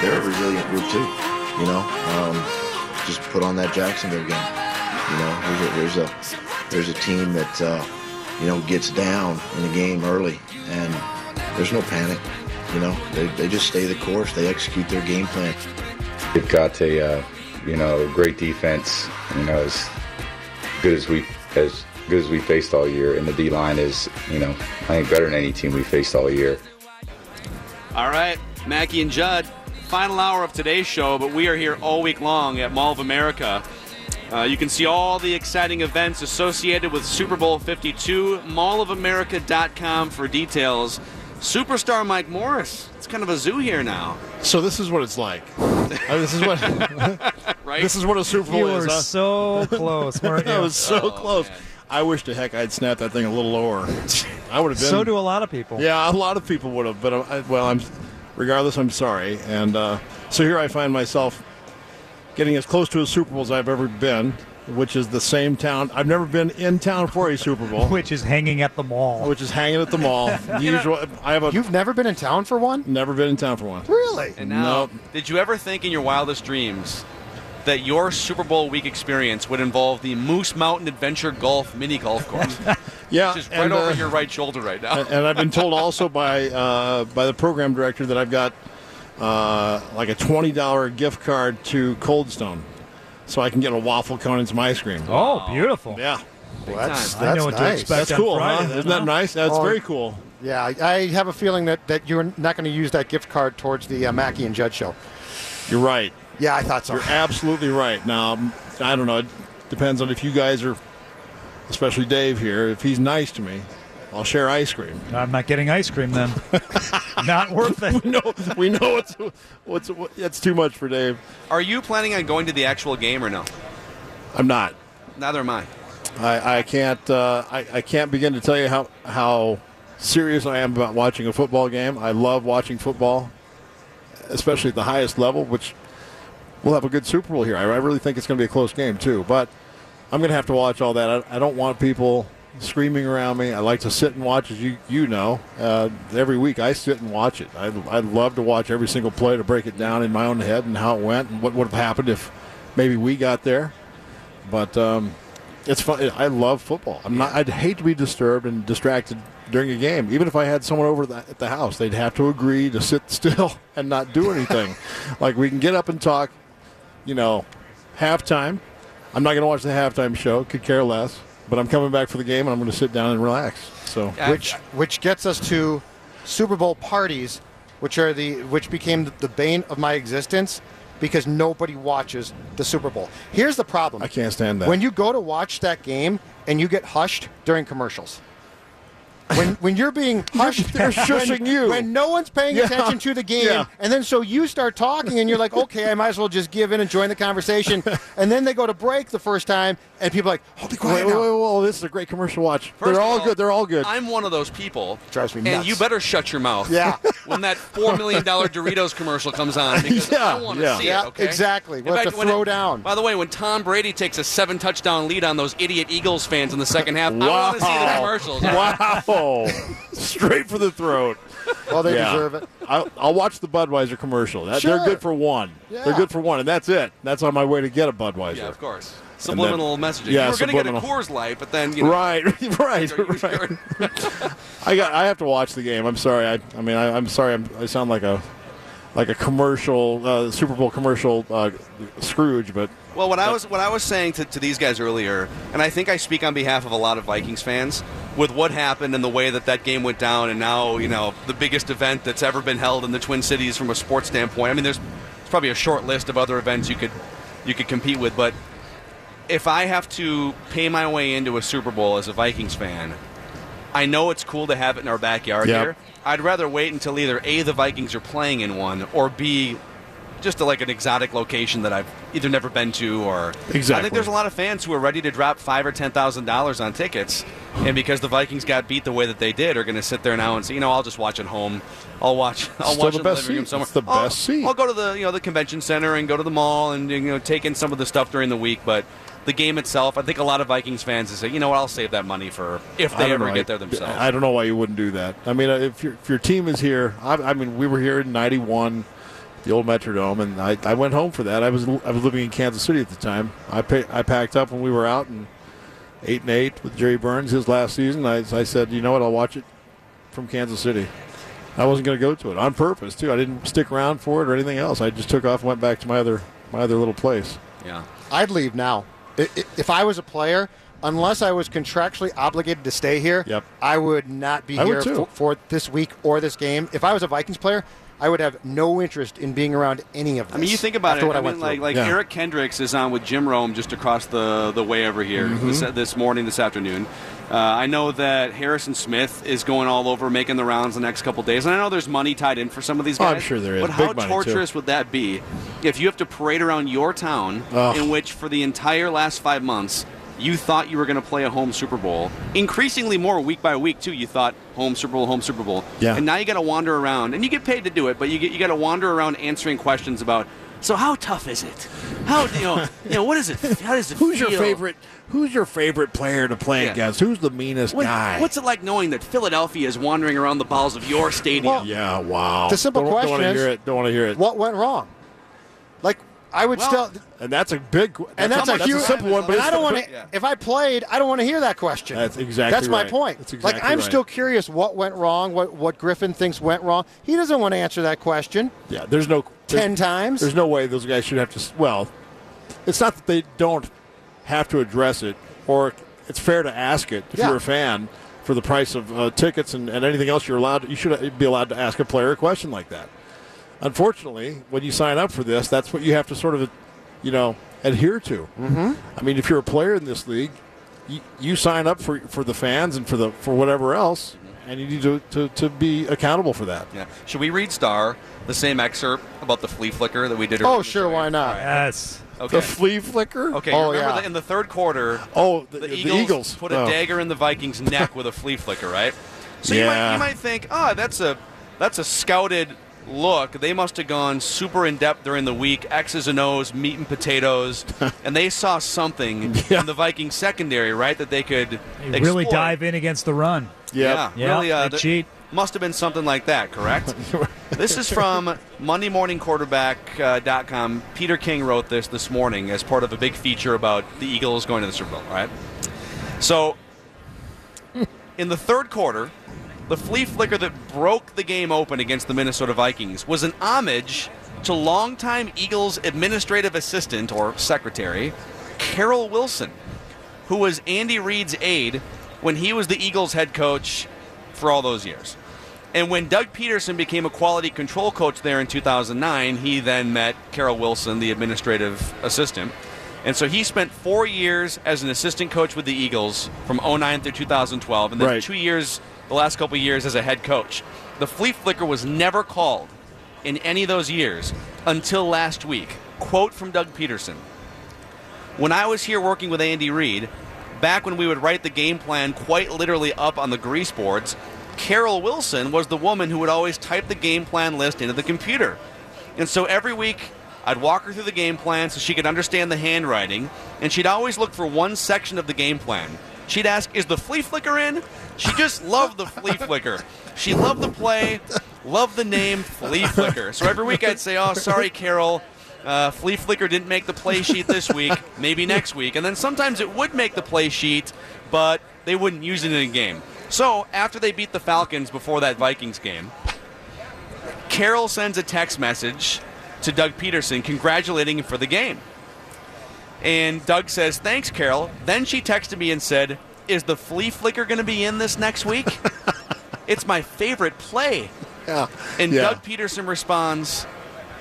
they're a resilient group too. You know, um, just put on that Jacksonville game. You know, there's a there's a, there's a team that uh, you know gets down in the game early, and there's no panic. You know, they, they just stay the course. They execute their game plan. They've got a uh, you know great defense. You know, as good as we as good as we faced all year, and the D line is you know I think better than any team we faced all year. All right, Mackey and Judd, final hour of today's show, but we are here all week long at Mall of America. Uh, you can see all the exciting events associated with Super Bowl 52. Mallofamerica.com for details. Superstar Mike Morris. It's kind of a zoo here now. So this is what it's like. I mean, this is what right? this is what a Super Bowl You is. were huh? so close, weren't you? That was so Oh, close. man. I wish to heck I'd snapped that thing a little lower. I would have been. so do a lot of people. Yeah, a lot of people would have, but I, well, I'm. Regardless, I'm sorry, and uh, so here I find myself getting as close to a Super Bowl as I've ever been, which is the same town. I've never been in town for a Super Bowl, Which is hanging at the mall. which is hanging at the mall. Usual. I have a. You've never been in town for one? never been in town for one. Really? And now, Nope. did you ever think in your wildest dreams that your Super Bowl week experience would involve the Moose Mountain Adventure Golf mini golf course? Yeah, Which is right and, over uh, your right shoulder right now. and I've been told also by uh, by the program director that I've got uh, like a twenty dollar gift card to Cold Stone, so I can get a waffle cone and some ice cream. oh, beautiful. Yeah, Well, that's, time. I know that's what to expect. that's cool, Friday, huh? then, Isn't that huh? nice? That's Oh, very cool. Yeah, I I have a feeling that, that you're not going to use that gift card towards the uh, Mackey and Judd show. You're right. Yeah, I thought so. You're absolutely right. Now, I don't know. It depends on if you guys are, especially Dave here. If he's nice to me, I'll share ice cream. I'm not getting ice cream then. not worth it. no, we know what's what's what, that's too much for Dave. Are you planning on going to the actual game or no? I'm not. Neither am I. I, I can't uh, I, I can't begin to tell you how how serious I am about watching a football game. I love watching football, especially at the highest level, which we'll have a good Super Bowl here. I, I really think it's going to be a close game too. But I'm going to have to watch all that. I, I don't want people screaming around me. I like to sit and watch, as you you know. Uh, every week I sit and watch it. I I love to watch every single play to break it down in my own head and how it went and what would have happened if maybe we got there. But um, it's fun. I love football. I'm not. I'd hate to be disturbed and distracted during a game. Even if I had someone over the, at the house, they'd have to agree to sit still and not do anything. like we can get up and talk. You know, halftime. I'm not going to watch the halftime show. Could care less. But I'm coming back for the game, and I'm going to sit down and relax. So which which gets us to Super Bowl parties, which are the which became the, the bane of my existence because nobody watches the Super Bowl. Here's the problem. I can't stand that. When you go to watch that game and you get hushed during commercials. When, when you're being hushed, they're shushing when, you. When no one's paying Yeah. attention to the game, Yeah. and then so you start talking, and you're like, okay, I might as well just give in and join the conversation. and then they go to break the first time, and people are like, oh, be quiet wait, now. wait, wait, this is a great commercial watch. First They're of all, good. They're all good. I'm one of those people. Drives me And you better shut your mouth. Yeah. when that four million dollar Doritos commercial comes on, because Yeah, I want to yeah. see Yeah, it. Okay. exactly. We'll have fact, to throw it- down. By the way, when Tom Brady takes a seven touchdown lead on those idiot Eagles fans in the second half, I Wow. want to see the commercials. wow, straight for the throat. Well, they Yeah. deserve it. I'll, I'll watch the Budweiser commercial. That, Sure. They're good for one. Yeah. They're good for one, and that's it. That's on my way to get a Budweiser. Yeah, of course. Subliminal messaging. yeah, you were going to get a subliminal. Coors Light, but then you know, Right, right, right. I got. I have to watch the game. I'm sorry. I, I mean, I, I'm sorry. I'm, I sound like a like a commercial uh, Super Bowl commercial uh, Scrooge, but Well, what I was what I was saying to, to these guys earlier, and I think I speak on behalf of a lot of Vikings fans, with what happened and the way that that game went down, and now you know the biggest event that's ever been held in the Twin Cities from a sports standpoint. I mean, there's, there's probably a short list of other events you could you could compete with, but if I have to pay my way into a Super Bowl as a Vikings fan, I know it's cool to have it in our backyard Yep. here. I'd rather wait until either A, the Vikings are playing in one, or B, just to like an exotic location that I've either never been to or exactly. I think there's a lot of fans who are ready to drop five or ten thousand dollars on tickets, and because the Vikings got beat the way that they did, are going to sit there now and say, you know, I'll just watch at home. I'll watch. I'll Still watch the in the best living room seat. somewhere. It's the I'll- best seat. I'll go to the you know the convention center and go to the mall and you know take in some of the stuff during the week, but. The game itself, I think a lot of Vikings fans say, you know what, I'll save that money for if they ever know. get there themselves. I don't know why you wouldn't do that. I mean, if your if your team is here, I, I mean, we were here in '91, the old Metrodome, and I, I went home for that. I was I was living in Kansas City at the time. I pay, I packed up when we were out and eight and eight with Jerry Burns his last season. I, I said, you know what, I'll watch it from Kansas City. I wasn't going to go to it on purpose too. I didn't stick around for it or anything else. I just took off and went back to my other my other little place. Yeah. I'd leave now. I- I- If I was a player, unless I was contractually obligated to stay here, Yep. I would not be I here for, for this week or this game. If I was a Vikings player, I would have no interest in being around any of them. I mean, you think about after it. What I, I, went mean, like through. like Yeah. Eric Kendricks is on with Jim Rome just across the the way over here Mm-hmm. this, this morning, this afternoon. Uh, I know that Harrison Smith is going all over, making the rounds the next couple days, and I know there's money tied in for some of these Oh, guys. I'm sure there is. But how Big money, too. torturous would that be if you have to parade around your town, Ugh. in which for the entire last five months you thought you were going to play a home Super Bowl, increasingly more week by week too. You thought home Super Bowl, home Super Bowl, Yeah. and now you got to wander around, and you get paid to do it, but you get you got to wander around answering questions about. So how tough is it? How you know? You know what is it? How does it Who's your favorite? Who's your favorite player to play Yeah. against? Who's the meanest What- guy? what's it like knowing that Philadelphia is wandering around the bowels of your stadium? Well, yeah, wow. The simple don't, Don't want question to is- hear it. Don't want to hear it. what went wrong? Like, I would Well, still. And that's a big. And that's, a huge simple one, but and it's I don't want to. Yeah. If I played, I don't want to hear that question. That's exactly That's my right. point. That's like I'm right. still curious what went wrong, what what Griffin thinks went wrong. He doesn't want to answer that question Yeah, there's no there's- ten times. There's no way those guys should have to. Well, it's not that they don't have to address it, or it's fair to ask it if Yeah. you're a fan for the price of uh, tickets and, and anything else. You're allowed. You should be allowed to ask a player a question like that. Unfortunately, when you sign up for this, that's what you have to sort of, you know, adhere to. Mm-hmm. I mean, if you're a player in this league, you, you sign up for for the fans and for the for whatever else, and you need to, to, to be accountable for that. Yeah. Should we read Star the same excerpt about the flea flicker that we did? oh, sure, why not? Yes. Okay. The flea flicker. Okay. Oh, remember yeah. that in the third quarter, Oh, the, the, the Eagles, Eagles, put a Oh. dagger in the Vikings' neck with a flea flicker, right? So you, might, you might think, oh, that's a that's a scouted look. They must have gone super in depth during the week, X's and O's, meat and potatoes, and they saw something Yeah. in the Viking secondary, right, that they could They really dive in against the run. Yep. Yeah, really. Uh, they cheat. Must have been something like that, correct? this is from MondayMorningQuarterback.com. Peter King wrote this this morning as part of a big feature about the Eagles going to the Super Bowl, right? So, in the third quarter, the flea flicker that broke the game open against the Minnesota Vikings was an homage to longtime Eagles administrative assistant or secretary, Carol Wilson, who was Andy Reid's aide when he was the Eagles head coach for all those years. And when Doug Pederson became a quality control coach there in 2009, he then met Carol Wilson, the administrative assistant. And so he spent four years as an assistant coach with the Eagles from 09 through 2012, and then Right. two years, the last couple years, as a head coach. The flea flicker was never called in any of those years until last week. Quote from Doug Pederson when I was here working with Andy Reid, back when we would write the game plan quite literally up on the grease boards, Carol Wilson was the woman who would always type the game plan list into the computer. And so every week, I'd walk her through the game plan so she could understand the handwriting, and she'd always look for one section of the game plan. She'd ask, Is the flea flicker in? She just loved the flea flicker. She loved the play, loved the name Flea Flicker. So every week I'd say, Oh, sorry, Carol. Uh, Flea Flicker didn't make the play sheet this week, maybe next week. And then sometimes it would make the play sheet, but they wouldn't use it in a game. So after they beat the Falcons before that Vikings game, Carol sends a text message to Doug Pederson congratulating him for the game. And Doug says, Thanks, Carol. Then she texted me and said, Is the flea flicker going to be in this next week? it's my favorite play. Yeah. And Yeah. Doug Pederson responds,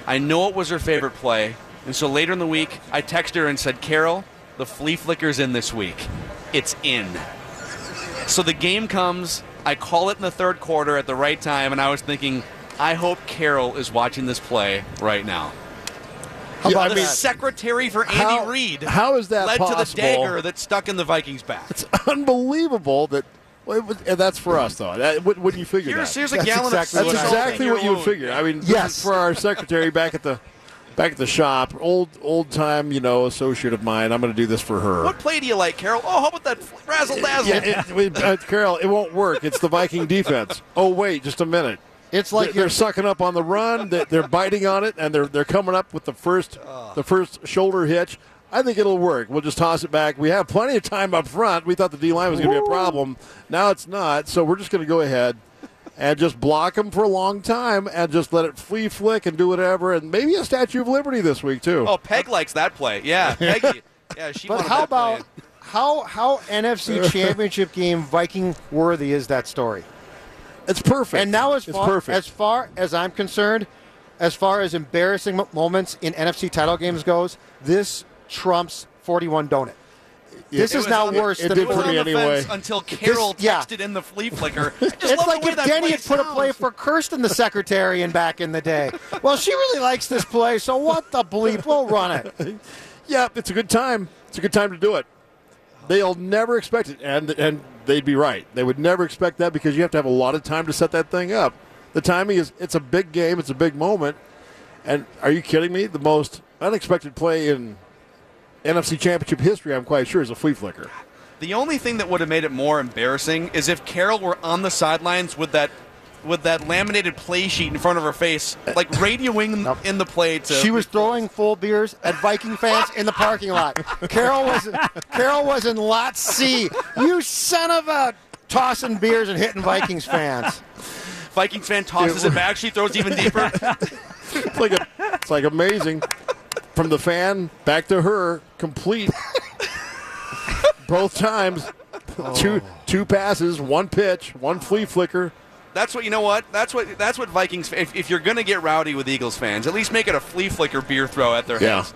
I know it was her favorite play. And so later in the week, I texted her and said, Carol, the flea flicker's in this week. It's in. So the game comes. I call it in the third quarter at the right time, and I was thinking, I hope Carol is watching this play right now. How Yeah, about I the mean, that? secretary for Andy how- Reid how is that led to the dagger that stuck in the Vikings' back. It's unbelievable that. well, it was- and that's for us, though. That, wouldn't wouldn't you figure Here's, that? here's a That's gallon exactly of That's what exactly what you would figure. I mean, Yes. for our secretary back at the back at the shop, old old time, you know, associate of mine. I'm going to do this for her. What play do you like, Carol? Oh, how about that razzle dazzle? Yeah, it, we- uh, Carol, it won't work. It's the Viking defense. Oh wait, just a minute. It's like they're, they're you're- sucking up on the run. They're, they're biting on it, and they're they're coming up with the first the first shoulder hitch. I think it'll work. We'll just toss it back. We have plenty of time up front. We thought the D line was going to be a problem. Now it's not. So we're just going to go ahead and just block them for a long time and just let it flea flick and do whatever. And maybe a Statue of Liberty this week too. Oh, Peg likes that play. Yeah, Peggy. Yeah, she. But how that play. about how how NFC Championship game Viking worthy is that story? It's perfect. And now, as it's far perfect. as far as I'm concerned, as far as embarrassing moments in NFC title games goes, this trumps 41 donut. This It is was now worse it than did It was for on me the anyway. fence until Carol This- yeah. texted in the flea flicker. Just It's like if that Denny had put a play for Kirsten, the secretarian, back in the day. Well, she really likes this play, so what the bleep? We'll run it. Yeah, it's a good time. It's a good time to do it. They'll never expect it, and and they'd be right. They would never expect that because you have to have a lot of time to set that thing up. The timing is it's a big game, it's a big moment, and are you kidding me? The most unexpected play in NFC Championship history, I'm quite sure, is a flea flicker. The only thing that would have made it more embarrassing is if Carol were on the sidelines with that with that laminated play sheet in front of her face, like radioing in the play to. She was throwing full beers at Viking fans in the parking lot. Carol was Carol was in lot C. You son of a tossing beers and hitting Vikings fans. Vikings fan tosses it back. She throws even deeper. It's like a, it's like amazing from the fan back to her, complete. Both times, two two passes, one pitch, one flea flicker. That's what you know. What that's what that's what Vikings. If, if you're gonna get rowdy with Eagles fans, at least make it a flea flicker beer throw at their Yeah. heads.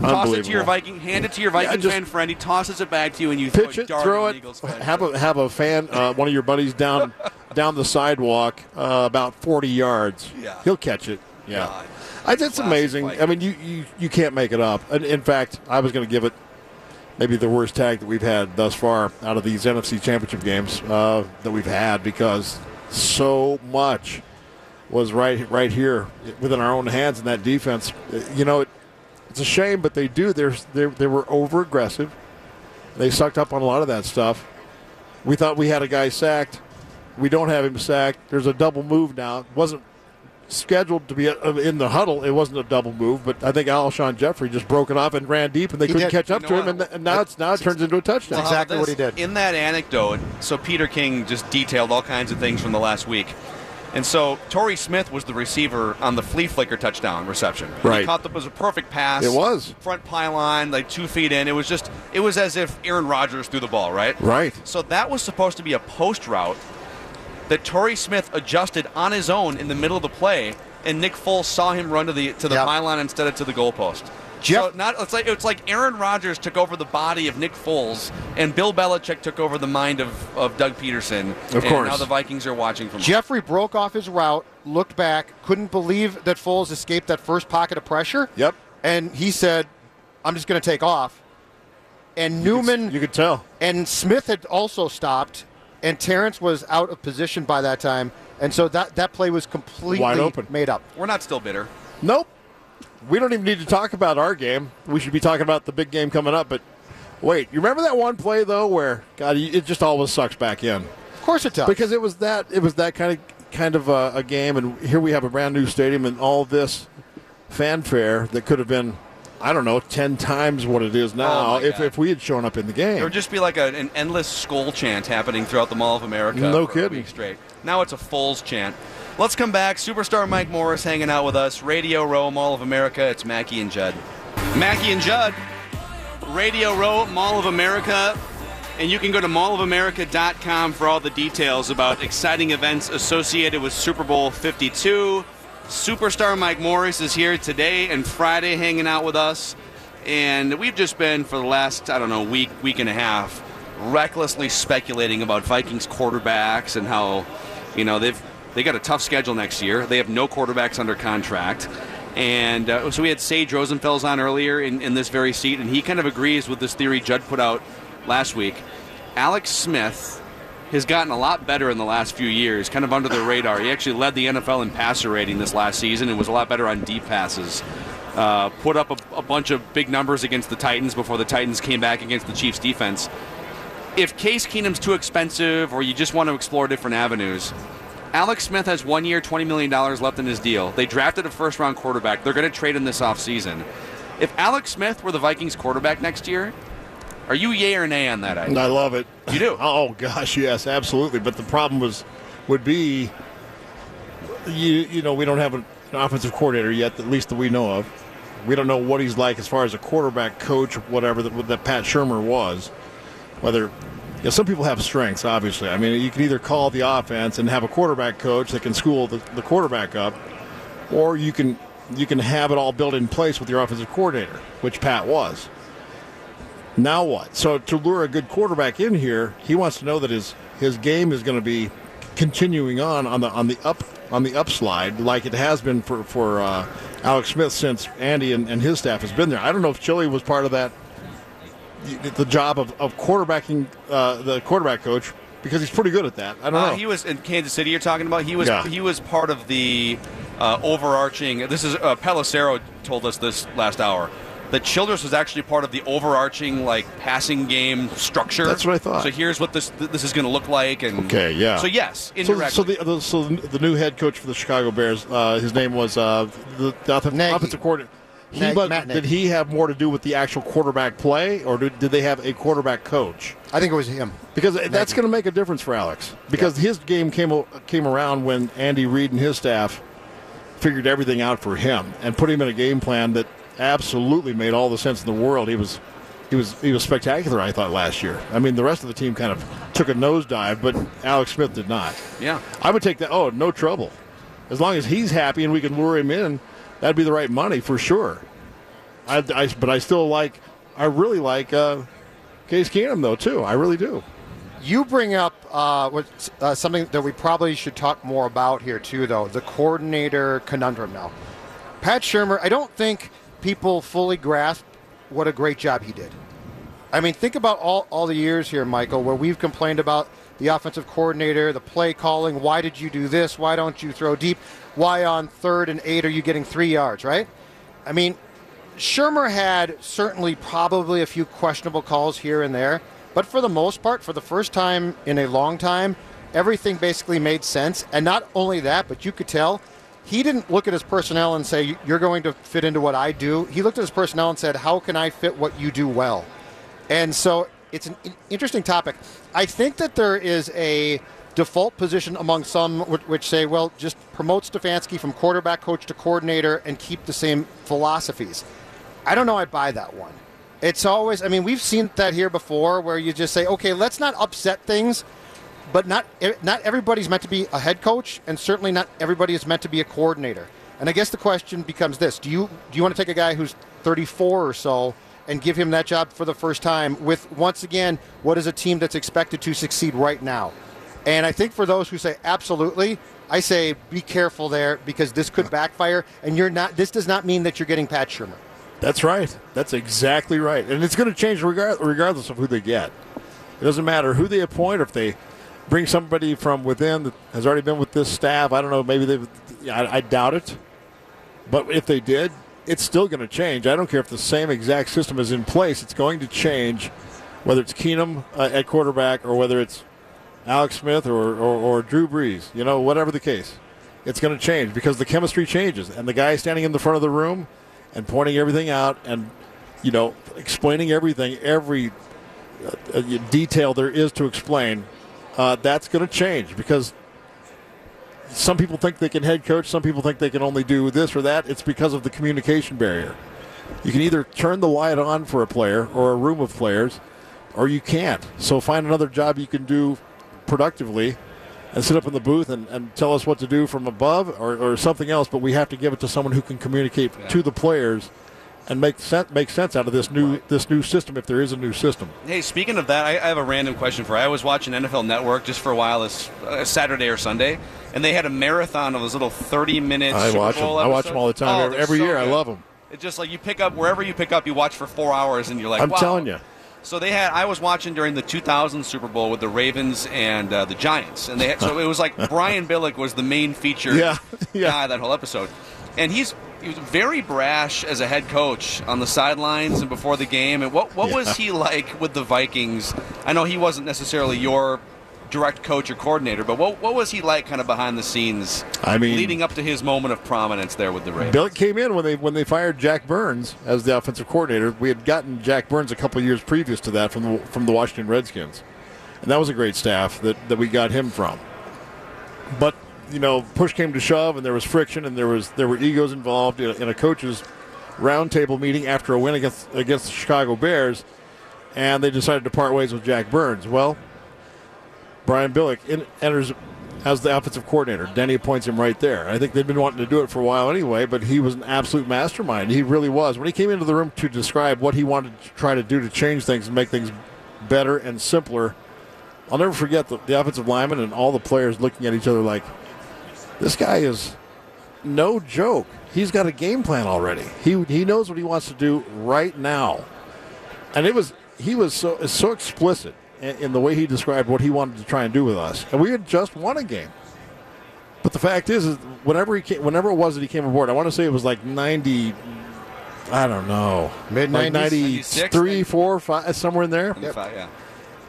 Toss it to your Viking. Hand it to your Viking just- fan friend. He tosses it back to you, and you pitch throw it, throw it. Eagles. Have a have a fan, uh, one of your buddies down down the sidewalk, uh, about forty yards. Yeah. he'll catch it. Yeah, God. I, that's amazing. Viking. I mean, you, you you can't make it up. And in fact, I was going to give it maybe the worst tag that we've had thus far out of these NFC Championship games uh, that we've had because so much was right right here within our own hands in that defense. You know, it, it's a shame, but they do. They're, they're, they were over aggressive. They sucked up on a lot of that stuff. We thought we had a guy sacked. We don't have him sacked. There's a double move now. It wasn't scheduled to be uh, in the huddle. It wasn't a double move, but I think Alshon Jeffery just broke it off and ran deep, and they He couldn't did. catch up You to him. what? And, and now it's now it turns into a touchdown. Well, Exactly what he did. In that anecdote, so Peter King just detailed all kinds of things from the last week. And so Torrey Smith was the receiver on the flea flicker touchdown reception. Right. He caught the was a perfect pass. It was. front pylon, like two feet in. It was just it was as if Aaron Rodgers threw the ball, right? Right. So that was supposed to be a post route that Torrey Smith adjusted on his own in the middle of the play, and Nick Foles saw him run to the to the Yep. pylon instead of to the goalpost. Jeff- so not it's like it's like Aaron Rodgers took over the body of Nick Foles, and Bill Belichick took over the mind of, of Doug Pederson. Of and course. now the Vikings are watching from. Jeffery broke off his route, looked back, couldn't believe that Foles escaped that first pocket of pressure. Yep. And he said, I'm just going to take off. And Newman You could tell. and Smith had also stopped, and Terrence was out of position by that time. And so that, that play was completely Wide open. made up. We're not still bitter. Nope. We don't even need to talk about our game. We should be talking about the big game coming up. But wait, you remember that one play though, where God, it just always sucks back in Of course it does. because it was that it was that kind of kind of a, a game, and here we have a brand new stadium and all this fanfare that could have been, I don't know, ten times what it is now Oh if, if we had shown up in the game. It would just be like a, an endless Skol chant happening throughout the Mall of America. No kidding. straight. Now it's a Foles chant. Let's come back. Superstar Mike Morris hanging out with us. Radio Row, Mall of America. It's Mackey and Judd. Mackey and Judd. Radio Row, Mall of America. And you can go to mallofamerica.com for all the details about exciting events associated with Super Bowl 52. Superstar Mike Morris is here today and Friday hanging out with us. And we've just been, for the last, I don't know, week, week and a half, recklessly speculating about Vikings quarterbacks and how, you know, they've they got a tough schedule next year. They have no quarterbacks under contract. And uh, so we had Sage Rosenfels on earlier in, in this very seat, and he kind of agrees with this theory Judd put out last week. Alex Smith has gotten a lot better in the last few years, kind of under the radar. He actually led the NFL in passer rating this last season and was a lot better on deep passes. Uh, put up a, a bunch of big numbers against the Titans before the Titans came back against the Chiefs' defense. If Case Keenum's too expensive or you just want to explore different avenues, Alex Smith has one year, $20 million left in his deal. They drafted a first round quarterback. They're going to trade him this offseason. If Alex Smith were the Vikings quarterback next year, are you yay or nay on that idea? I love it. You do? Oh gosh, yes, absolutely. But the problem was would be you you know we don't have an offensive coordinator yet, at least that we know of. We don't know what he's like as far as a quarterback coach, whatever that, that Pat Shurmur was. Whether you know, some people have strengths, obviously. I mean, you can either call the offense and have a quarterback coach that can school the, the quarterback up, or you can you can have it all built in place with your offensive coordinator, which Pat was. Now what? So to lure a good quarterback in here, he wants to know that his his game is going to be continuing on on the on the up on the upslide like it has been for for uh, Alex Smith since Andy and, and his staff has been there. I don't know if Chili was part of that the, job of, of quarterbacking uh, the quarterback coach because he's pretty good at that. I don't Uh, know. he was in Kansas City. You're talking about. He was Yeah. he was part of the uh, overarching. This is uh, Pelissero told us this last hour. That Childress was actually part of the overarching like passing game structure. That's what I thought. So here's what this this is going to look like. And Okay, yeah. So yes, So, indirectly. so the, the so the new head coach for the Chicago Bears, uh, his name was uh, the, the off- offensive coordinator. He, Nagy- but Matt did he have more to do with the actual quarterback play, or did, did they have a quarterback coach? I think it was him. Because that's going to make a difference for Alex. Because his game came came around when Andy Reid and his staff figured everything out for him and put him in a game plan that absolutely made all the sense in the world. He was he was he was spectacular. I thought last year. I mean, the rest of the team kind of took a nosedive, but Alex Smith did not. yeah. I would take that. Oh, no trouble. As long as he's happy and we can lure him in, that'd be the right money for sure. I, I- but I still like, I really like uh, Case Keenum though too. I really do. You bring up uh, what, uh, something that we probably should talk more about here too, though the coordinator conundrum. Now, Pat Shurmur, I don't think people fully grasp what a great job he did. I mean, think about all, all the years here, Michael, where we've complained about the offensive coordinator, the play calling. Why did you do this? Why don't you throw deep? Why on third and eight are you getting three yards, right? I mean, Shurmur had certainly probably a few questionable calls here and there, but for the most part, for the first time in a long time, everything basically made sense. And not only that, but you could tell he didn't look at his personnel and say, You're going to fit into what I do. He looked at his personnel and said, How can I fit what you do well? And so it's an interesting topic. I think that there is a default position among some which, say, well, just promote Stefanski from quarterback coach to coordinator and keep the same philosophies. I don't know I buy that one. It's always, I mean, we've seen that here before where you just say, okay, let's not upset things, but not not everybody's meant to be a head coach, and certainly not everybody is meant to be a coordinator. And I guess the question becomes this: Do you do you want to take a guy who's 34 or so and give him that job for the first time with once again what is a team that's expected to succeed right now? And I think for those who say absolutely, I say be careful there because this could backfire, and you're not. This does not mean that you're getting Pat Shurmur. That's right. That's exactly right. And it's going to change regardless of who they get. It doesn't matter who they appoint or if they bring somebody from within that has already been with this staff. I don't know. Maybe they've. I, I doubt it. But if they did, it's still going to change. I don't care if the same exact system is in place. It's going to change, whether it's Keenum uh, at quarterback or whether it's Alex Smith or, or, or Drew Brees. You know, whatever the case, it's going to change because the chemistry changes, and the guy standing in the front of the room and pointing everything out and you know explaining everything, every uh, uh, detail there is to explain. Uh, that's going to change because some people think they can head coach, some people think they can only do this or that. It's because of the communication barrier. You can either turn the light on for a player or a room of players, or you can't. So find another job you can do productively and sit up in the booth and, and tell us what to do from above or, or something else, but we have to give it to someone who can communicate to the players and make sense make sense out of this new this new system if there is a new system. Hey, speaking of that, I, I have a random question for you. I was watching NFL Network just for a while this uh, Saturday or Sunday, and they had a marathon of those little 30 minute I watch them. I watch them all the time. Oh, every every so year I love them. It's just like you pick up wherever you pick up, you watch for four hours, and you're like, I'm wow. telling you. So they had. I was watching during the 2000 Super Bowl with the Ravens and uh, the Giants, and they had, so it was like Brian Billick was the main feature Yeah, yeah. guy that whole episode, and he's he was very brash as a head coach on the sidelines and before the game. And what what was he like with the Vikings? I know he wasn't necessarily your direct coach or coordinator, but what, what was he like kind of behind the scenes I mean- leading up to his moment of prominence there with the Ravens? Billick came in when they when they fired Jack Burns as the offensive coordinator. We had gotten Jack Burns a couple of years previous to that from the, from the Washington Redskins, and that was a great staff that, that we got him from. But you know, push came to shove, and there was friction, and there was there were egos involved in a, in a coaches roundtable meeting after a win against against the Chicago Bears, and they decided to part ways with Jack Burns. Well, Brian Billick in, enters as the offensive coordinator. Denny appoints him right there. I think they'd been wanting to do it for a while anyway, but he was an absolute mastermind. He really was. When he came into the room to describe what he wanted to try to do to change things and make things better and simpler, I'll never forget the, the offensive lineman and all the players looking at each other like, this guy is no joke. He's got a game plan already. He, he knows what he wants to do right now. And it was he was so so explicit in, in the way he described what he wanted to try and do with us, and we had just won a game. But the fact is, is whenever he came, whenever it was that he came aboard, I want to say it was like ninety. I don't know, Mid- like 93, 4, 5, somewhere in there. Yeah.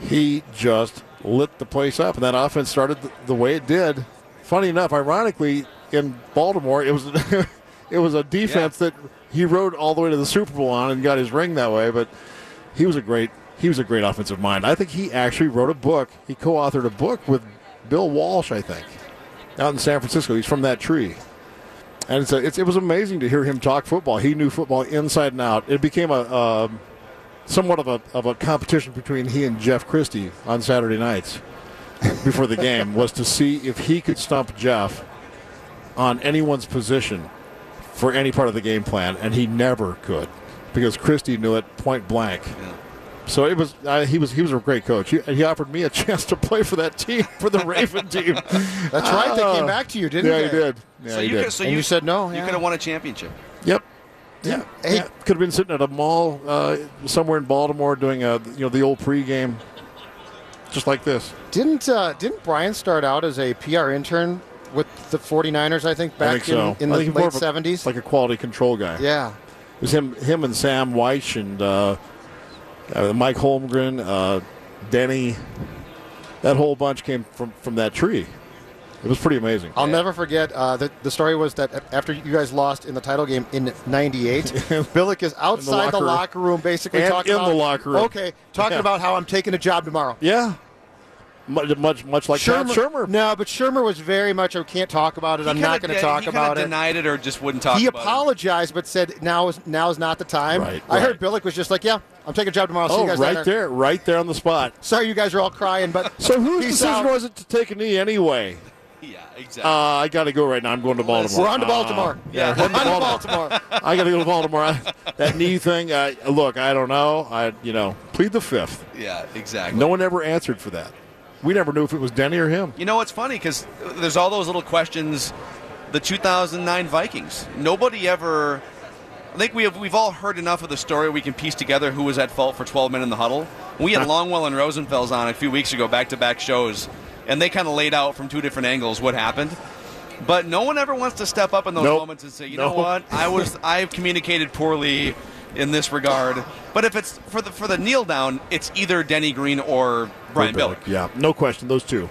He just lit the place up, and that offense started the, the way it did. Funny enough, ironically, in Baltimore, it was it was a defense that he rode all the way to the Super Bowl on and got his ring that way. But he was a great he was a great offensive mind. I think he actually wrote a book. He co-authored a book with Bill Walsh, I think, out in San Francisco. He's from that tree. And it's, a, it's it was amazing to hear him talk football. He knew football inside and out. It became a um, somewhat of a of a competition between he and Jeff Christie on Saturday nights before the game was to see if he could stump Jeff on anyone's position for any part of the game plan, and he never could because Christie knew it point blank. So it was uh, he was he was a great coach. He, he offered me a chance to play for that team for the Raven team. That's right. They came back to you, didn't yeah, they? he did. Yeah, so he you did. could, so And you said no, You could have won a championship. Yep. Yeah. Hey- yeah. Could have been sitting at a mall uh, somewhere in Baltimore doing a you know the old pregame, just like this. Didn't uh, didn't Brian start out as a PR intern with the 49ers, I think, I back think so. in, in I the late of a- 70s? like a quality control guy. yeah. It was him, him and Sam Wyche and uh, uh, Mike Holmgren, uh, Denny. That whole bunch came from from that tree. It was pretty amazing. I'll never forget. Uh, the, the story was that after you guys lost in the title game in '98, Billick is outside the locker locker, room. room, basically And talking in the locker room. Okay, talking Yeah. about how I'm taking a job tomorrow. Yeah. Much much, much like Pat Shurmur. No, but Shurmur was very much. I can't talk about it. I'm not going to talk he about it. denied it or just wouldn't talk He about it. apologized, but said now is now is not the time. Right, I heard right. Billick was just like, "Yeah, I'm taking a job tomorrow. See Oh, you guys right later." there, right there on the spot. Sorry, you guys are all crying, but So whose decision out. was it to take a knee anyway? Yeah, Uh, exactly. I got to go right now. I'm going to Baltimore. We're on to Uh, Baltimore. Yeah. we're on to Baltimore. I got to go to Baltimore. That knee thing. Uh, look, I don't know. I you know plead the fifth. yeah, exactly. No one ever answered for that. We never knew if it was Denny or him. You know what's funny? Because there's all those little questions. The 2009 Vikings. Nobody ever. I think we have, we've all heard enough of the story we can piece together who was at fault for 12 men in the huddle. We had Longwell and Rosenfels on a few weeks ago, back to back shows, and they kind of laid out from two different angles what happened. But no one ever wants to step up in those Nope. moments and say, you No. know what, I was I've communicated poorly in this regard. But if it's for the for the kneel down, it's either Denny Green or Brian Billick. Yeah, no question. Those two.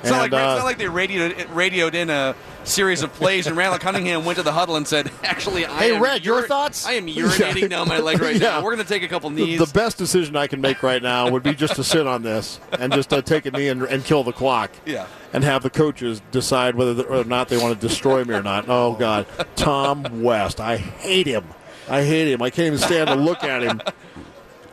It's, not like, And, it's uh, not like they radioed, radioed in a series of plays and Randall Cunningham went to the huddle and said, "Actually, I Hey, am Red, your thoughts?" I am urinating down my leg right Yeah. now. We're going to take a couple knees." the best decision I can make right now would be just to sit on this and just uh, take a knee and, and kill the clock. Yeah. And have the coaches decide whether or not they want to destroy me or not. Oh God, Tom West, I hate him. I hate him. I can't even stand to look at him.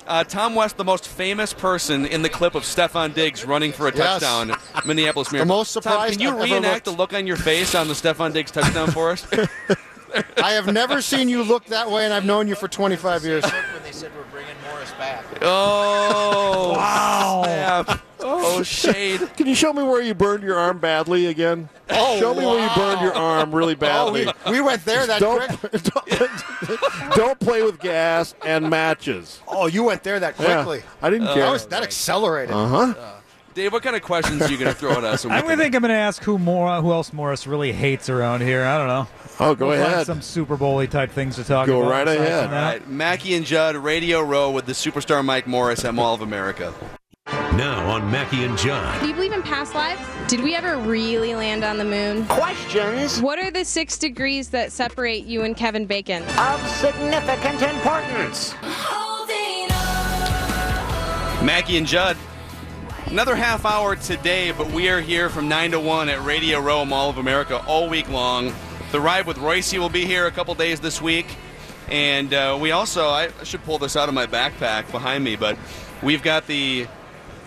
Uh, Tom West, the most famous person in the clip of Stefon Diggs running for a Yes. touchdown, Minneapolis Miracle. The most Tom, surprised can you I've reenact the look on your face on the Stefon Diggs touchdown for us? I have never seen you look that way, and I've known you for 25 years. when they said we're bringing Morris back. oh, Wow. Snap. Oh, shade. Can you show me where you burned your arm badly again? Oh, show me where you burned your arm really Oh, badly. we, we went there that don't, quick. don't, don't play with gas and matches. Oh, you went there that Yeah, quickly. I didn't That care. was that accelerated. Uh-huh. Uh huh. Dave, what kind of questions are you going to throw at us? I would think I'm going to ask who more, who else Morris really hates around here. I don't know. Oh, go We'll find ahead. Some Super Bowl type things to talk Go about. right ahead. from All that. right, Mackey and Judd, Radio Row with the superstar Mike Morris at Mall of America. Now on Mackey and John. Do you believe in past lives? Did we ever really land on the moon? Questions What are the six degrees that separate you and Kevin Bacon? of significant importance. Mackey and Judd. Another half hour today, but we are here from 9 to 1 at Radio Row Mall of America all week long. The ride with Royce will be here a couple days this week. And uh, we also, I should pull this out of my backpack behind me, but we've got the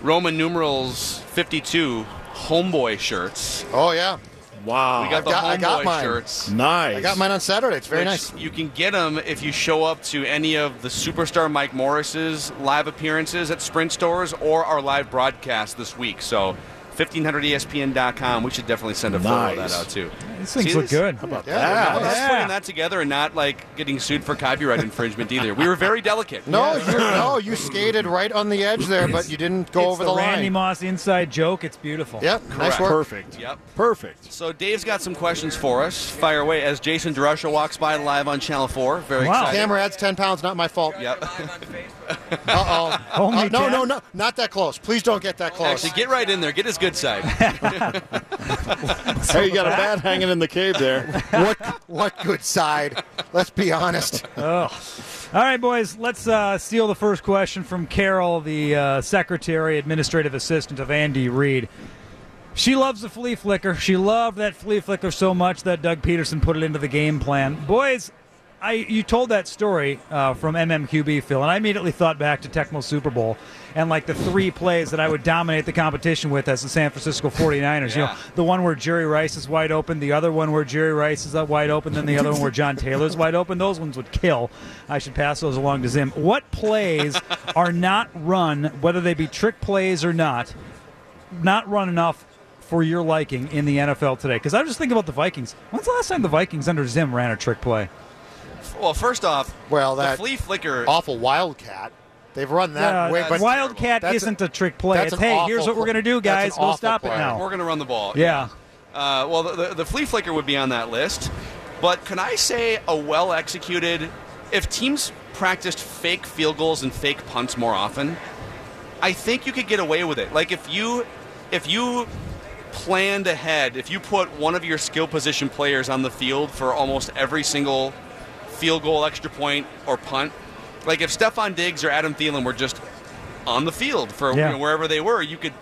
Roman numerals 52 homeboy shirts. Oh yeah, Wow. We got the got- I homeboy got mine. shirts. nice. I got mine on Saturday. It's very nice. You can get them if you show up to any of the superstar Mike Morris's live appearances at Sprint stores or our live broadcast this week. So, 1500ESPN.com. We should definitely send a photo of that out too. These things See look this? good. Yeah, We're they're nice. not putting that together and not like getting sued for copyright infringement either. We were very delicate. No, you no, you skated right on the edge there, but you didn't go it's over the, the, Randy line. Moss inside joke. It's beautiful. Yep, nice work. Perfect. Yep. Perfect. So Dave's got some questions for us. Fire away as Jason DeRusha walks by live on Channel 4. Very Wow. excited. Camera adds ten pounds. Not my fault. Yep. Uh oh. Only no, 10? no, no, not that close. Please don't get that close. Actually, get right in there. Get as good side. Hey, you got a bat hanging in the cave there. what what good side? Let's be honest. All right, boys, let's uh, steal the first question from Carol, the uh, secretary, administrative assistant of Andy Reid. She loves the flea flicker. She loved that flea flicker so much that Doug Pederson put it into the game plan. Boys, I you told that story uh, from MMQB, Phil, and I immediately thought back to Tecmo Super Bowl and like the three plays that I would dominate the competition with as the San Francisco 49ers. You know, the one where Jerry Rice is wide open, the other one where Jerry Rice is wide open, then the other one where John Taylor's wide open. Those ones would kill. I should pass those along to Zim. What plays are not run, whether they be trick plays or not, not run enough for your liking in the NFL today? Because I was just thinking about the Vikings. When's the last time the Vikings under Zim ran a trick play? well, first off, Well, the that flea flicker. awful wildcat. They've run that Yeah, way, but Wildcat That's isn't a trick play. It's hey, here's what we're gonna do, guys. Go awful stop play. it now. We're going to run the ball. Yeah. Uh, well, the, the, the flea flicker would be on that list. But can I say a well executed, if teams practiced fake field goals and fake punts more often, I think you could get away with it. Like if you, if you planned ahead, if you put one of your skill position players on the field for almost every single field goal, extra point, or punt, like if Stefon Diggs or Adam Thielen were just on the field for Yeah. you know, wherever they were, you could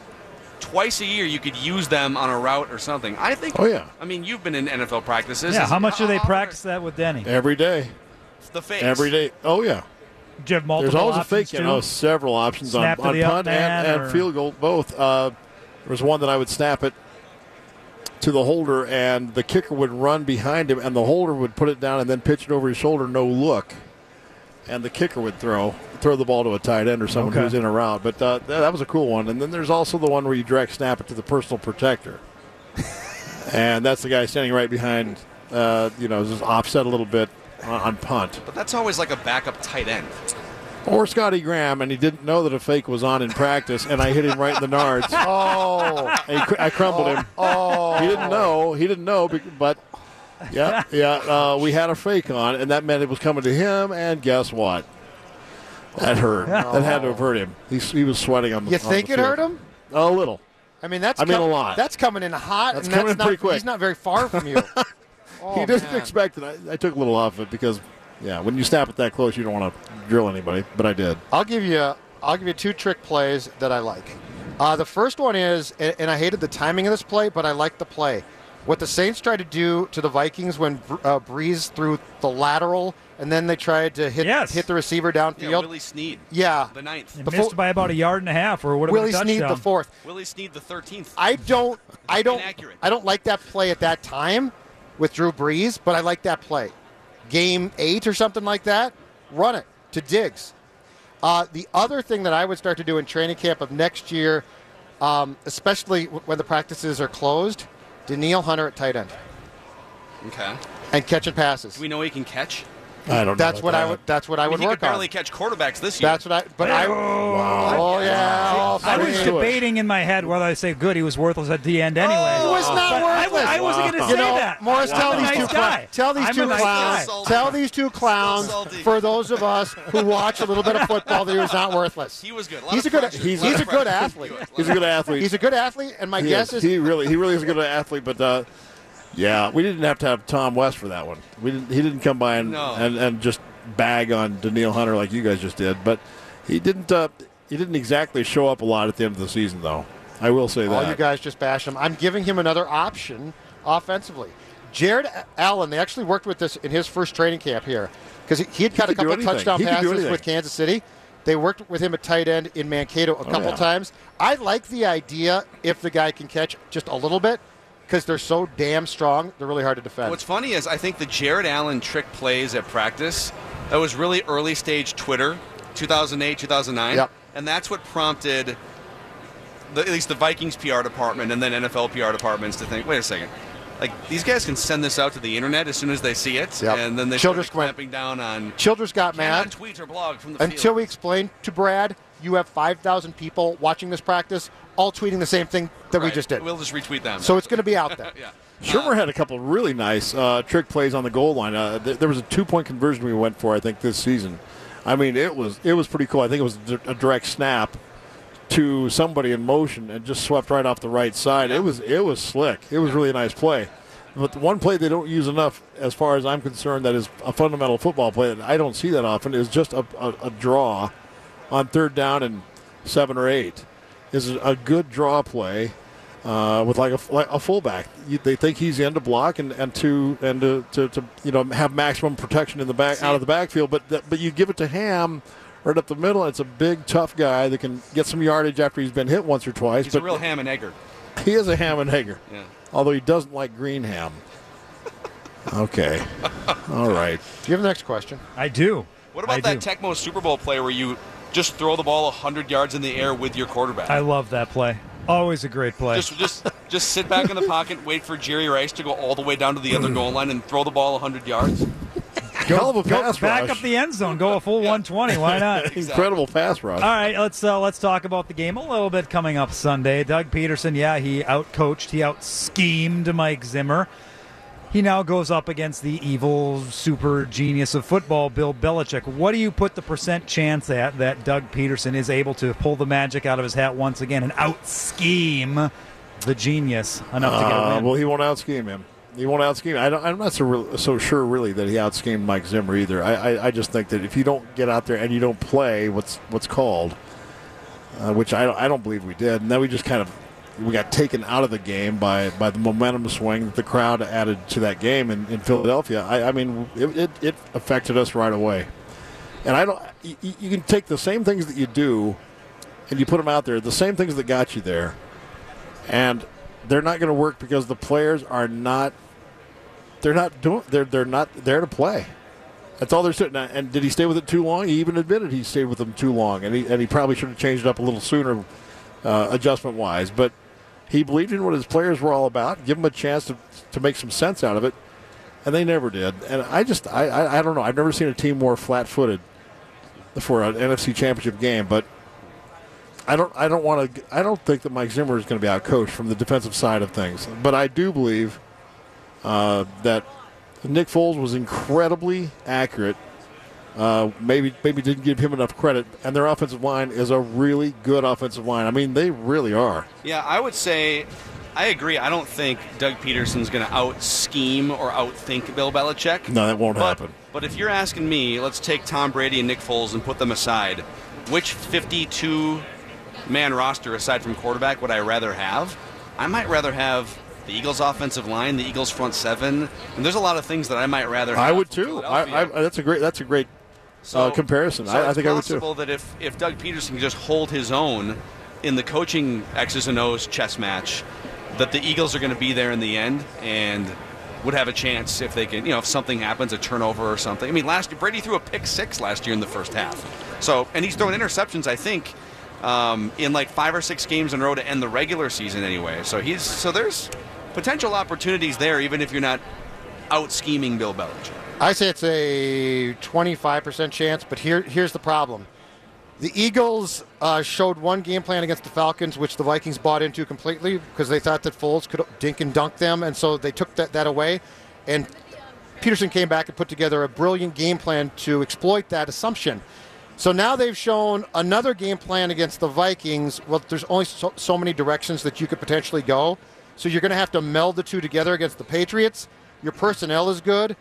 twice a year you could use them on a route or something. I think. Oh, yeah. I mean, you've been in NFL practices. Yeah, Is- how much do they practice that with Denny? Every day. The fakes. Every day. Oh, yeah. Do you have multiple There's always a options, fake. You know, several options Snap on, to on punt and, and field goal, both. Uh, there was one that I would snap it to the holder, and the kicker would run behind him, and the holder would put it down and then pitch it over his shoulder, no look. And the kicker would throw throw the ball to a tight end or someone Okay. who was in a out. But uh, that, that was a cool one. And then there's also the one where you direct snap it to the personal protector, and that's the guy standing right behind. Uh, you know, just offset a little bit on, on punt. But that's always like a backup tight end. Or Scotty Graham, and he didn't know that a fake was on in practice, and I hit him right in the nards. oh, And he cr- I crumbled him. oh, He didn't know. He didn't know, but yeah, yeah. Uh, we had a fake on, and that meant it was coming to him. And guess what? That hurt. That had to have hurt him. He, he was sweating on the. You on think the it field. hurt him? A little. I mean, that's I mean, com- a lot. That's coming in hot. That's and coming that's in not, pretty quick. He's not very far from you. Oh, he didn't man. expect it. I, I took a little off it because, yeah, when you snap it that close, you don't want to drill anybody. But I did. I'll give you. I'll give you two trick plays that I like. Uh, the first one is, and, and I hated the timing of this play, but I like the play. What the Saints tried to do to the Vikings when uh, Brees threw the lateral, and then they tried to hit Yes. hit the receiver Yeah, downfield. Willie Snead. Yeah, The ninth. It The missed fo- by about a yard and a half, or would have Willie been a Snead the fourth. Willie Snead the thirteenth. I don't. I don't. Inaccurate. I don't like that play at that time with Drew Brees, but I like that play. Game eight or something like that. Run it to Diggs. Uh, the other thing that I would start to do in training camp of next year, um, especially w- when the practices are closed, Danielle Hunter at tight end Okay. and catching passes. Do we know he can catch? I don't. That's about what I would. That's what I, I mean, would he work could barely on. catch quarterbacks this year. That's what I. But I. Oh yeah. Oh, yourself. I I was debating in my head whether I say good. He was worthless at the end anyway. He was not But I, worthless. I wasn't going to say you know, that. Morris, tell these two nice clowns. Tell these I'm two a nice clowns. Tell these two clowns. For those of us who watch a little bit of football, that he was not worthless. He was good. He's a good. He's, A he's a good athlete. He's a good athlete. He's a good athlete, and my guess is. is he really he really is a good athlete. But uh, yeah, we didn't have to have Tom West for that one. We didn't. He didn't come by and No. and, and just bag on Danielle Hunter like you guys just did. But he didn't. Uh, he didn't exactly show up a lot at the end of the season, though. I will say all that. you guys just bash him. I'm giving him another option offensively. Jared Allen, they actually worked with this in his first training camp here because he, he had caught a couple anything. touchdown He passes with Kansas City. They worked with him at tight end in Mankato a couple Oh, yeah. times. I like the idea if the guy can catch just a little bit because they're so damn strong. They're really hard to defend. What's funny is I think the Jared Allen trick plays at practice that was really early stage Twitter, 2008, 2009, Yep. and that's what prompted the, at least the Vikings PR department and then NFL PR departments to think, wait a second, like these guys can send this out to the internet as soon as they see it, Yep. and then they went- clamping down on Childress got mad tweet or blog from the until field. we explained to Brad, you have 5,000 people watching this practice, all tweeting the same thing that we just did. We'll just retweet them. So it's going to be out there. yeah. Shurmur had a couple really nice uh, trick plays on the goal line. Uh, th- there was a two point conversion we went for, I think, this season. I mean, it was it was pretty cool. I think it was a a direct snap to somebody in motion and just swept right off the right side. It was it was slick. It was really a nice play. But the one play they don't use enough, as far as I'm concerned, that is a fundamental football play that I don't see that often, is just a, a, a draw on third down and seven or eight. Is a good draw play uh, with like a, like a fullback. You, they think he's in to block and, and to and to, to, to you know have maximum protection in the back out of the backfield. But that, but you give it to Ham right up the middle. It's a big tough guy that can get some yardage after he's been hit once or twice. He's but a real ham and egger. he is a ham and egger. Yeah. Although he doesn't like green ham. Okay. All right. Do you have the next question? I do. What about I that do. Tecmo Super Bowl play where you just throw the ball 100 yards in the air with your quarterback? I love that play. Always a great play. just just just sit back in the pocket, wait for Jerry Rice to go all the way down to the other goal line and throw the ball 100 yards. Hell of a Go pass back rush. up the end zone. Go a full 120. Why not? Incredible pass rush. All right, let's uh, let's talk about the game a little bit coming up Sunday. Doug Pederson, yeah, he outcoached, he out schemed Mike Zimmer. He now goes up against the evil super genius of football, Bill Belichick. What do you put the percent chance at that Doug Pederson is able to pull the magic out of his hat once again and out scheme the genius enough to get a Uh, win? well, he won't out scheme him. He won't out scheme. I I'm not so real, so sure really that he out schemed Mike Zimmer either. I, I, I just think that if you don't get out there and you don't play what's what's called, uh, which I don't, I don't believe we did, and then we just kind of we got taken out of the game by, by the momentum swing that the crowd added to that game in, in Philadelphia. I, I mean, it, it, it affected us right away. And I don't. You, you can take the same things that you do, and you put them out there. The same things that got you there, and they're not going to work because the players are not. They're not doing. They're they're not there to play. That's all they're sitting. at. And did he stay with it too long? He even admitted he stayed with them too long, and he and he probably should have changed it up a little sooner, uh, adjustment wise. But he believed in what his players were all about. Give them a chance to to make some sense out of it, and they never did. And I just I I, I don't know. I've never seen a team more flat footed for an NFC Championship game, but. I don't. I don't want to. I don't think that Mike Zimmer is going to be out coached from the defensive side of things. But I do believe uh, that Nick Foles was incredibly accurate. Uh, maybe maybe didn't give him enough credit, and their offensive line is a really good offensive line. I mean, they really are. Yeah, I would say I agree. I don't think Doug Pederson's going to out scheme or outthink Bill Belichick. No, that won't but, happen. But if you're asking me, let's take Tom Brady and Nick Foles and put them aside. Which 52 man roster aside from quarterback would I rather have? I might rather have the Eagles' offensive line, the Eagles' front seven, and there's a lot of things that I might rather. I would too. I, I, that's a great. That's a great uh, comparison. So I, I it's think I would too. possible that if, if Doug Pederson can just hold his own in the coaching X's and O's chess match, that the Eagles are going to be there in the end and would have a chance if they can, you know, if something happens, a turnover or something. I mean, last year, Brady threw a pick six last year in the first half. So, and he's throwing interceptions, I think, um, in like five or six games in a row to end the regular season anyway. So he's, so there's potential opportunities there, even if you're not out scheming Bill Belichick. I say it's a 25% chance, but here, here's the problem. The Eagles uh, showed one game plan against the Falcons, which the Vikings bought into completely because they thought that Foles could dink and dunk them, and so they took that, that away. And Pederson came back and put together a brilliant game plan to exploit that assumption. So now they've shown another game plan against the Vikings. Well, there's only so, so many directions that you could potentially go. So you're going to have to meld the two together against the Patriots. Your personnel is good.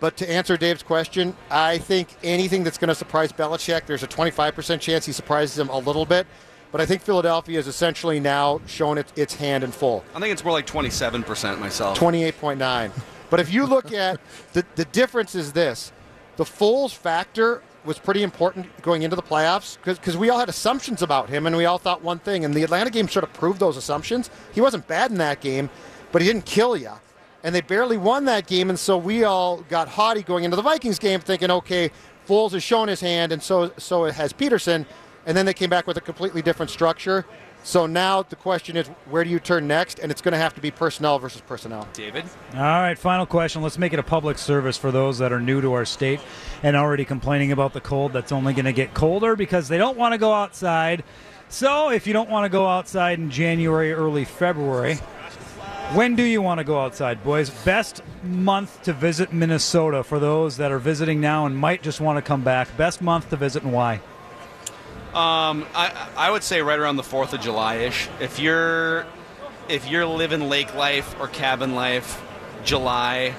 But to answer Dave's question, I think anything that's going to surprise Belichick, there's a 25% chance he surprises him a little bit. But I think Philadelphia is essentially now shown its, its hand in full. I think it's more like 27% myself. 28.9. But if you look at the, the difference is this the Foles factor was pretty important going into the playoffs because we all had assumptions about him and we all thought one thing. And the Atlanta game sort of proved those assumptions. He wasn't bad in that game, but he didn't kill you. And they barely won that game, and so we all got haughty going into the Vikings game, thinking, okay, Foles has shown his hand, and so so has Pederson. And then they came back with a completely different structure. So now the question is, where do you turn next? And it's going to have to be personnel versus personnel. David? All right, final question. Let's make it a public service for those that are new to our state and already complaining about the cold that's only going to get colder because they don't want to go outside. So if you don't want to go outside in January, early February, when do you want to go outside, boys? Best month to visit Minnesota for those that are visiting now and might just want to come back. Best month to visit and why? Um, I I would say right around the Fourth of July ish. If you're if you're living lake life or cabin life, July.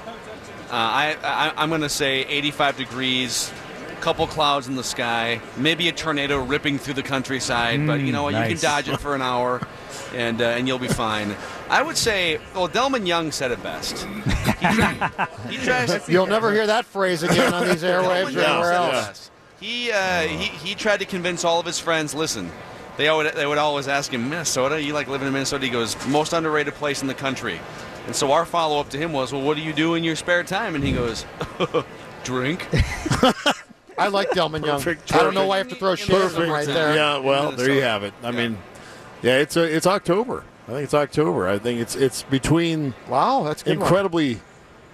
Uh, I, I I'm gonna say 85 degrees, couple clouds in the sky, maybe a tornado ripping through the countryside. but you Mm, know what? You can dodge it for an hour, and uh, and you'll be fine. I would say, well, Delmon Young said it best. He, tried, he tries. You'll never hear that phrase again on these airwaves or anywhere else. best. He, uh, he he tried to convince all of his friends. Listen, they would they would always ask him, Minnesota. You like living in Minnesota? He goes, most underrated place in the country. And so our follow up to him was, well, what do you do in your spare time? And he goes, drink. I like Delmon Young. Perfect. I don't know why I have to throw shade at him right there. Yeah, well, there you have it. I mean, yeah, it's a, it's October. I think it's October. I think it's it's between Wow, that's a good. one. incredibly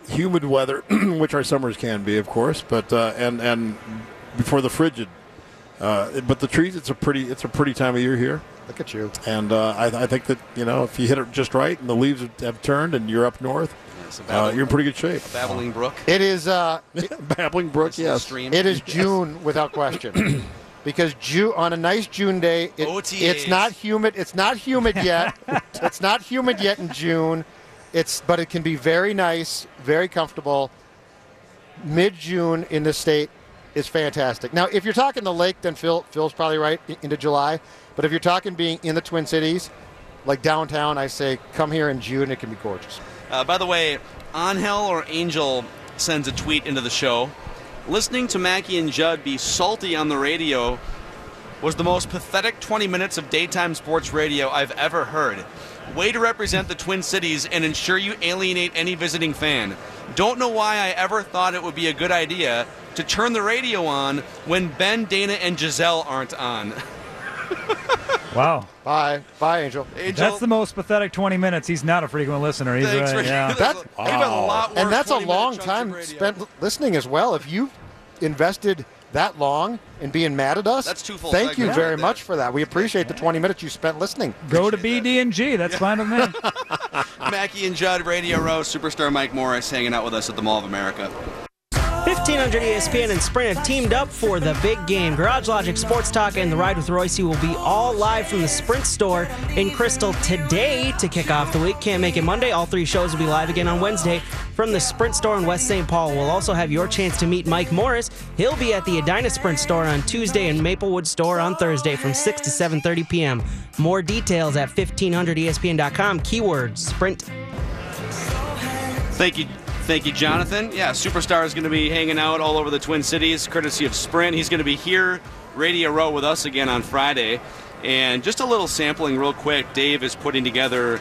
humid weather, which our summers can be, of course, but uh, and and before the frigid. Uh, but the trees, it's a pretty it's a pretty time of year here, Look at you. and uh, I, I think that you know if you hit it just right and the leaves have- have turned and you're up north, It's a uh, you're in pretty good shape. babbling brook. It is. Uh, Babbling Brook, Nice yes. stream. It is June without question. because June on a nice June day, it, it's not humid. It's not humid yet. it's not humid yet in June. It's but it can be very nice, very comfortable. Mid June in the state is fantastic. Now, if you're talking the lake, then Phil Phil's probably right into July. But if you're talking being in the Twin Cities, like downtown, I say come here in June. It can be gorgeous. Uh, by the way, Angel or Angel sends a tweet into the show. Listening to Mackey and Judd be salty on the radio was the most pathetic 20 minutes of daytime sports radio I've ever heard. Way to represent the Twin Cities and ensure you alienate any visiting fan. Don't know why I ever thought it would be a good idea to turn the radio on when Ben, Dana, and Giselle aren't on. Wow. Bye, bye, Angel. Angel, That's the most pathetic 20 minutes. He's not a frequent listener. He's thanks right. Yeah. That's- They've a lot worse and that's a long time spent listening as well. If you invested that long in being mad at us, That's two full thank you segments very right much for that. We appreciate the 20 minutes you spent listening. Go to BD&G. That's fine with me. Mackey and Judd, Radio Row, superstar Mike Morris hanging out with us at the Mall of America. 1500 ESPN and Sprint have teamed up for the big game. Garage Logic Sports Talk and the Ride with Royce will be all live from the Sprint store in Crystal today to kick off the week. Can't make it Monday. All three shows will be live again on Wednesday from the Sprint store in West St. Paul. We'll also have your chance to meet Mike Morris. He'll be at the Edina Sprint store on Tuesday and Maplewood store on Thursday from 6 to 7:30 p.m. More details at E 1500ESPN.com. Keyword Sprint. Thank you. Thank you, Jonathan. Yeah, Superstar is going to be hanging out all over the Twin Cities, courtesy of Sprint. He's going to be here, Radio Row, with us again on Friday. And just a little sampling, real quick. Dave is putting together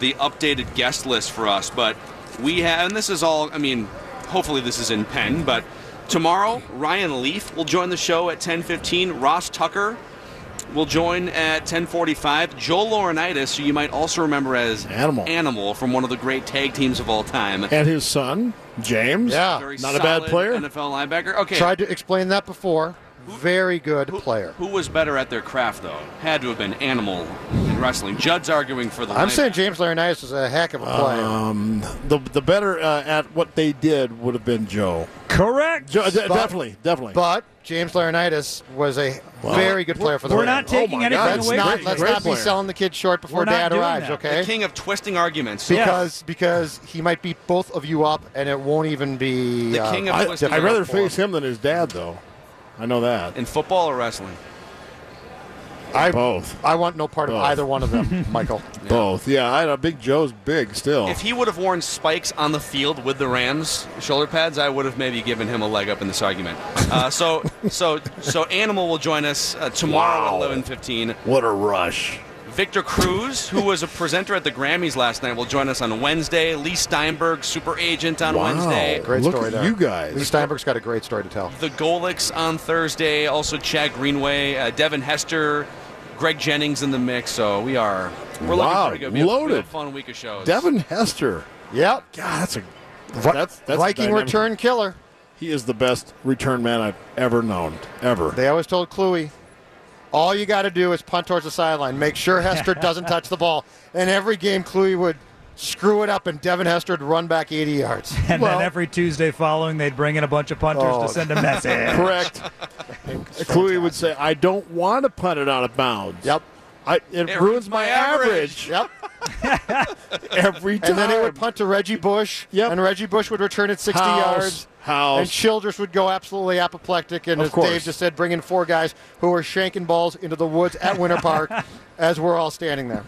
the updated guest list for us. But we have, and this is all, I mean, hopefully this is in pen, but tomorrow, Ryan Leaf will join the show at 10.15. Ross Tucker will join at 10:45. Joe Laurinaitis, who you might also remember as Animal. Animal from one of the great tag teams of all time. And his son, James. Yeah. Very Not a bad player. NFL linebacker. Okay. Tried to explain that before. very good player. Who was better at their craft, though? Had to have been Animal in wrestling. Judd's arguing for the. I'm linebacker. saying James Laurinaitis is a heck of a player. Um, the the better uh, at what they did would have been Joe. Correct. Joe, de- But- definitely, definitely. but James Laurinaitis was a very good player for the We're Rams. not taking my anything God. Let's away not, let's you. not be player. selling the kid short before dad arrives, that. The okay? king of twisting arguments. Yeah. Because because he might beat both of you up, and it won't even be. The uh, king of I, twisting I'd rather face him than his dad, though. I know that. in football or wrestling. I, Both. I want no part of either one of them, Michael. Both. Yeah, I know. Big Joe's big still. If he would have worn spikes on the field with the Rams shoulder pads, I would have maybe given him a leg up in this argument. Uh, so, so, so Animal will join us uh, tomorrow Wow. at eleven fifteen. what a rush. Victor Cruz, who was a presenter at the Grammys last night, will join us on Wednesday. Leigh Steinberg, super agent on wow. Wednesday. Great Look story at there. you guys. Leigh Steinberg's got a great story to tell. The Golics on Thursday. Also, Chad Greenway, uh, Devin Hester, Greg Jennings in the mix. So we are we're looking Wow, pretty good. We have- have loaded. a fun week of shows. Devin Hester. Yep. God, that's a that's, that's Viking dynamic. return killer. He is the best return man I've ever known. Ever. They always told Kluwe, all you got to do is punt towards the sideline. Make sure Hester doesn't touch the ball. And every game, Kluwe would screw it up, and Devin Hester would run back 80 yards. And Well- then every Tuesday following, they'd bring in a bunch of punters Oh. to send a message. Correct. Kluwe would say, "I don't want to punt it out of bounds. Yep. I, it, It ruins my average, Yep. every time." And then it would punt to Reggie Bush, Yep. and Reggie Bush would return it 60 House, yards. house. And Childress would go absolutely apoplectic. And Of as course. Dave just said, bring in four guys who were shanking balls into the woods at Winter Park as we're all standing there.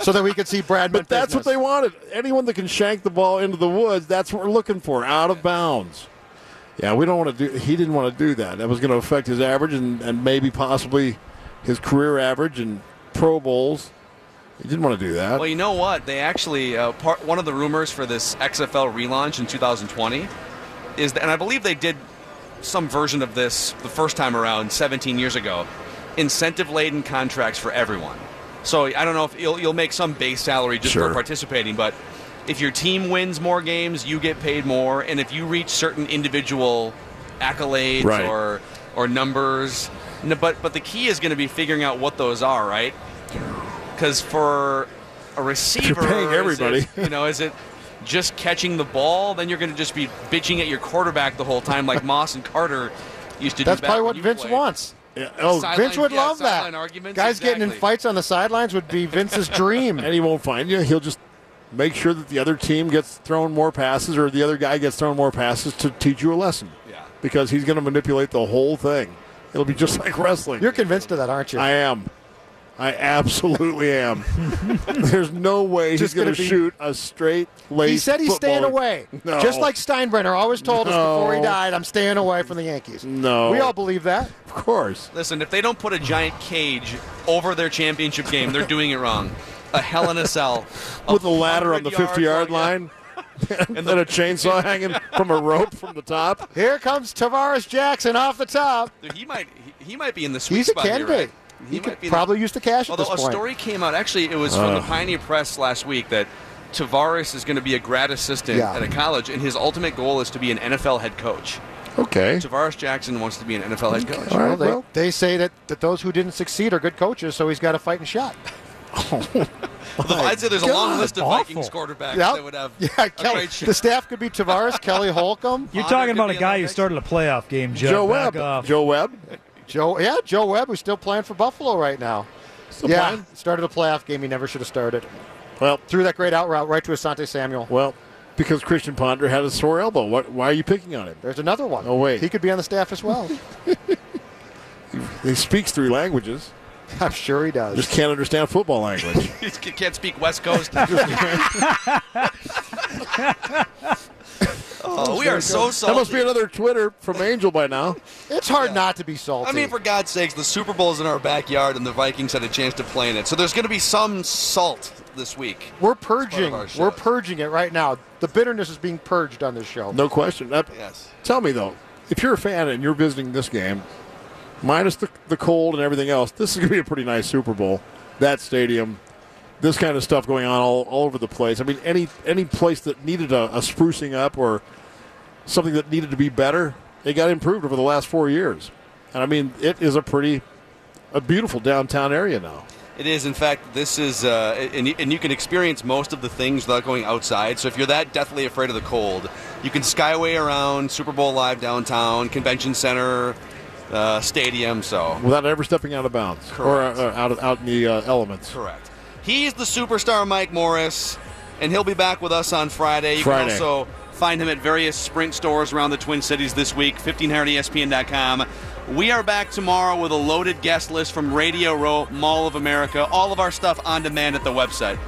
so that we could see Brad But that's what they wanted. Anyone that can shank the ball into the woods, that's what we're looking for, out of bounds. Yeah, we don't want to do. He didn't want to do that. That was going to affect his average and, and maybe possibly his career average and Pro Bowls. He didn't want to do that. Well, you know what? They actually uh, part one of the rumors for this XFL relaunch in 2020 is that, and I believe they did some version of this the first time around 17 years ago. Incentive laden contracts for everyone. So I don't know if you'll, you'll make some base salary just Sure. for participating, but if your team wins more games, you get paid more, and if you reach certain individual accolades Right. or or numbers, no, but but the key is going to be figuring out what those are, right? Because for a receiver, you're paying everybody. it, you know, is it just catching the ball? Then you're going to just be bitching at your quarterback the whole time, like Moss and Carter used to That's do. back probably what Vince played. wants. Yeah, oh, Sideline- Vince would yeah, love that. arguments, Guys getting in fights on the sidelines would be Vince's dream. and he won't find you. He'll just make sure that the other team gets thrown more passes or the other guy gets thrown more passes to teach you a lesson. Yeah. Because he's going to manipulate the whole thing. It'll be just like wrestling. You're convinced of that, aren't you? I am. I absolutely am. There's no way he's Just going gonna be- shoot a straight lace. he said he's staying away. No. Just like Steinbrenner always told us before he died, I'm staying away from the Yankees. No. We all believe that. Of course. Listen, if they don't put a giant cage over their championship game, they're doing it wrong. A hell in a cell With a ladder on the 50 yard long- yeah. line and then a chainsaw hanging from a rope from the top. Here comes Tarvaris Jackson off the top. Dude, he might he, he might be in the sweet He's a spot here, candidate. right? He, might could be the- probably use the cash at Although this a point. story came out, actually, it was from the Pioneer Press last week that Tarvaris is going to be a grad assistant Yeah. at a college, and his ultimate goal is to be an NFL head coach. Okay. Tarvaris Jackson wants to be an NFL head coach. All right, Well, they, well. they say that, that those who didn't succeed are good coaches, so he's got a fighting shot. Although I'd say there's a long list of awful. Vikings quarterbacks Yep. that would have Yeah, a Kelly, great the staff could be Tarvaris, Kelly Holcomb, You're Honda talking about a guy who started a playoff game, Judd. Joe Back Webb. off. Joe Webb. Joe. Yeah, Joe Webb, who's still playing for Buffalo right now. Still yeah, playing? started a playoff game he never should have started. Well, Threw that great out route right to Asante Samuel. well, because Christian Ponder had a sore elbow. What, why are you picking on him? There's another one. Oh, wait. he could be on the staff as well. He speaks three languages. I'm sure he does. Just can't understand football language. He can't speak West Coast. oh, we are so salty. that must be another Twitter from Angel by now. it's hard not to be salty. I mean, for God's sakes, the Super Bowl's in our backyard, and the Vikings had a chance to play in it. So there's going to be some salt this week. we're purging. of our We're purging it right now. The bitterness is being purged on this show. No question. That- Yes. Tell me though, if you're a fan and you're visiting this game, minus the, the cold and everything else, this is going to be a pretty nice Super Bowl. That stadium, this kind of stuff going on all, all over the place. I mean, any any place that needed a, a sprucing up or something that needed to be better, it got improved over the last four years. And I mean, it is a pretty, a beautiful downtown area now. It is, in fact, this is, uh, and, and you can experience most of the things without going outside. So if you're that deathly afraid of the cold, you can skyway around Super Bowl Live downtown, Convention Center, uh, stadium. So Without ever stepping out of bounds or uh, uh, out of, out in the uh, elements. Correct. He's the superstar Mike Morris, and he'll be back with us on Friday. You Friday. can also find him at various Sprint stores around the Twin Cities this week, 1500ESPN.com. We are back tomorrow with a loaded guest list from Radio Row, Mall of America, all of our stuff on demand at the website.